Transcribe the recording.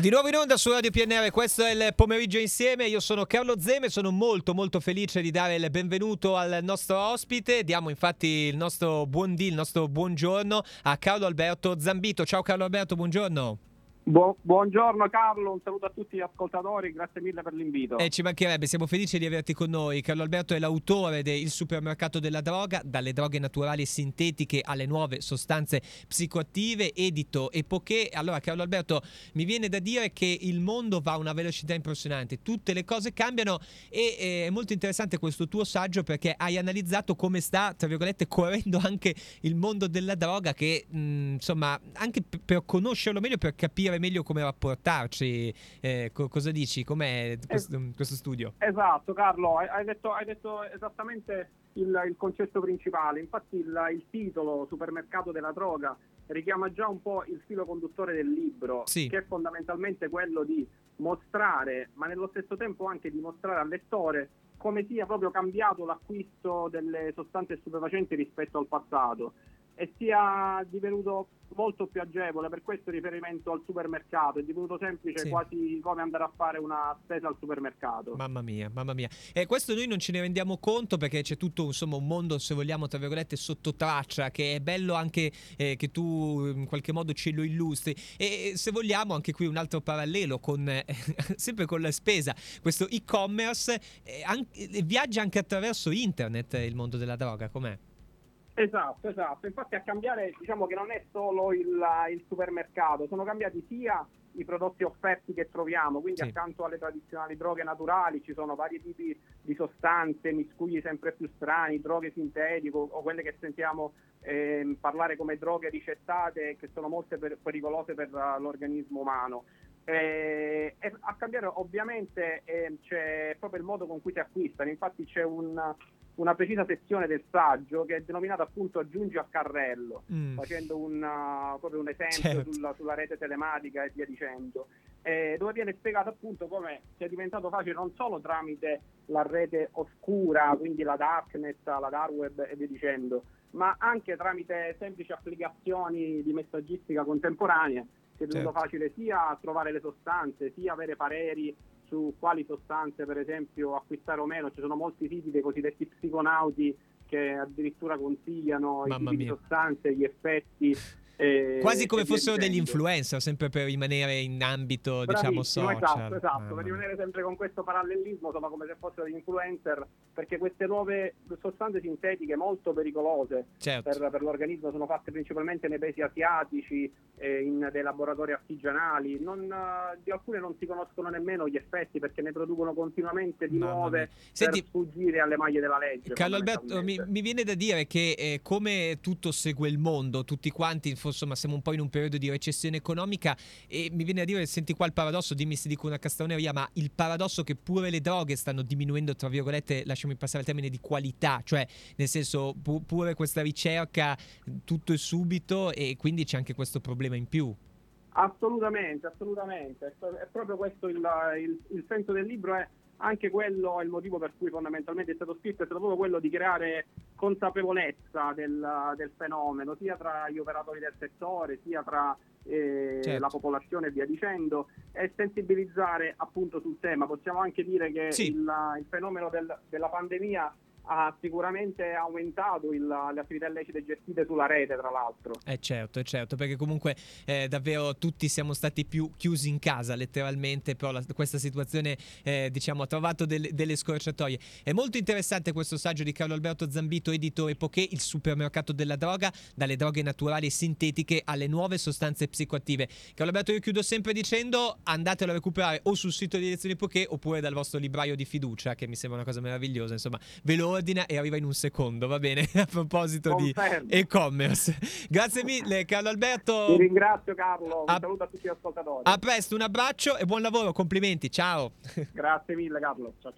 Di nuovo in onda su Radio PNR, questo è il pomeriggio insieme, io sono Carlo Zeme, sono molto molto felice di dare il benvenuto al nostro ospite, diamo infatti il nostro buon dì, il nostro buongiorno a Carlo Alberto Zambito. Ciao Carlo Alberto, buongiorno. Bu- buongiorno Carlo, un saluto a tutti gli ascoltatori, grazie mille per l'invito. E ci mancherebbe, siamo felici di averti con noi. Carlo Alberto è l'autore del Supermercato della droga, dalle droghe naturali e sintetiche alle nuove sostanze psicoattive, edito Epoché. Allora Carlo Alberto, mi viene da dire che il mondo va a una velocità impressionante, tutte le cose cambiano e eh, è molto interessante questo tuo saggio perché hai analizzato come sta, tra virgolette, correndo anche il mondo della droga che, mh, insomma, anche per conoscerlo meglio, per capire meglio come rapportarci. Eh, co- cosa dici? Com'è questo, questo studio? Esatto, Carlo, hai, detto, hai detto esattamente il, il concetto principale. Infatti, il, il titolo Supermercato della droga richiama già un po' il filo conduttore del libro, Sì. che è fondamentalmente quello di mostrare, ma nello stesso tempo anche dimostrare al lettore come sia proprio cambiato l'acquisto delle sostanze stupefacenti rispetto al passato e sia divenuto molto più agevole, per questo riferimento al supermercato, è divenuto semplice Sì. quasi come andare a fare una spesa al supermercato. Mamma mia, mamma mia. E questo noi non ce ne rendiamo conto perché c'è tutto insomma un mondo, se vogliamo, tra virgolette, sotto traccia, che è bello anche eh, che tu in qualche modo ce lo illustri. E se vogliamo, anche qui un altro parallelo con eh, sempre con la spesa, questo e-commerce eh, anche- viaggia anche attraverso internet eh, il mondo della droga, com'è? Esatto, esatto. Infatti a cambiare diciamo che non è solo il, il supermercato, sono cambiati sia i prodotti offerti che troviamo, quindi Sì. accanto alle tradizionali droghe naturali ci sono vari tipi di sostanze, miscugli sempre più strani, droghe sintetiche o quelle che sentiamo ehm, parlare come droghe ricettate che sono molto per- pericolose per eh, l'organismo umano. Eh, a cambiare ovviamente ehm, c'è proprio il modo con cui si acquistano, infatti c'è un, una precisa sezione del saggio che è denominata appunto aggiungi al carrello, Mm. facendo un, uh, proprio un esempio Certo. sulla, sulla rete telematica e via dicendo, eh, dove viene spiegato appunto come sia diventato facile non solo tramite la rete oscura, quindi la darknet, la dark web e via dicendo, ma anche tramite semplici applicazioni di messaggistica contemporanea, Certo. facile sia trovare le sostanze, sia avere pareri su quali sostanze per esempio acquistare o meno, ci sono molti siti dei cosiddetti psiconauti che addirittura consigliano i Mamma tipi di sostanze, gli effetti. eh, Quasi come fossero degli influencer, sempre per rimanere in ambito, diciamo, Bravissimo, social. Esatto, esatto, Mamma per rimanere sempre con questo parallelismo, sono come se fossero degli influencer, perché queste nuove sostanze sintetiche molto pericolose Certo. per, per l'organismo sono fatte principalmente nei paesi asiatici, eh, in dei laboratori artigianali, non, eh, di alcune non si conoscono nemmeno gli effetti perché ne producono continuamente di Mamma nuove mia. per Senti, sfuggire alle maglie della legge. Carlo Alberto, mi, mi viene da dire che eh, come tutto segue il mondo, tutti quanti, insomma, siamo un po' in un periodo di recessione economica e mi viene da dire, senti qua il paradosso, dimmi se dico una castroneria, ma il paradosso che pure le droghe stanno diminuendo, tra virgolette, lasciami passare il termine di qualità, cioè nel senso pu- pure questa ricerca tutto e subito e quindi c'è anche questo problema in più. Assolutamente, assolutamente. È pro- È proprio questo il, il- il senso del libro, è anche quello il motivo per cui fondamentalmente è stato scritto, è stato proprio quello di creare consapevolezza del, del fenomeno, sia tra gli operatori del settore, sia tra eh, Certo. la popolazione e via dicendo, e sensibilizzare appunto sul tema. Possiamo anche dire che Sì. il, il fenomeno del- della pandemia ha sicuramente aumentato il- le attività illecite gestite sulla rete, tra l'altro. Eh certo, eh certo, perché comunque eh, davvero tutti siamo stati più chiusi in casa letteralmente, però la- questa situazione eh, diciamo ha trovato delle, delle scorciatoie. È molto interessante questo saggio di Carlo Alberto Zambito, edito Epoché, il supermercato della droga, dalle droghe naturali e sintetiche alle nuove sostanze psicoattive. Carlo Alberto io chiudo sempre dicendo andatelo a recuperare o sul sito di edizione Epoché oppure dal vostro libraio di fiducia, che mi sembra una cosa meravigliosa, insomma, ve lo ordina e arriva in un secondo, va bene? a proposito di Confermo. e-commerce. Grazie mille Carlo Alberto. Ti ringrazio Carlo, un A- saluto a tutti gli ascoltatori. A presto, un abbraccio e buon lavoro, complimenti, ciao. Grazie mille Carlo. Ciao.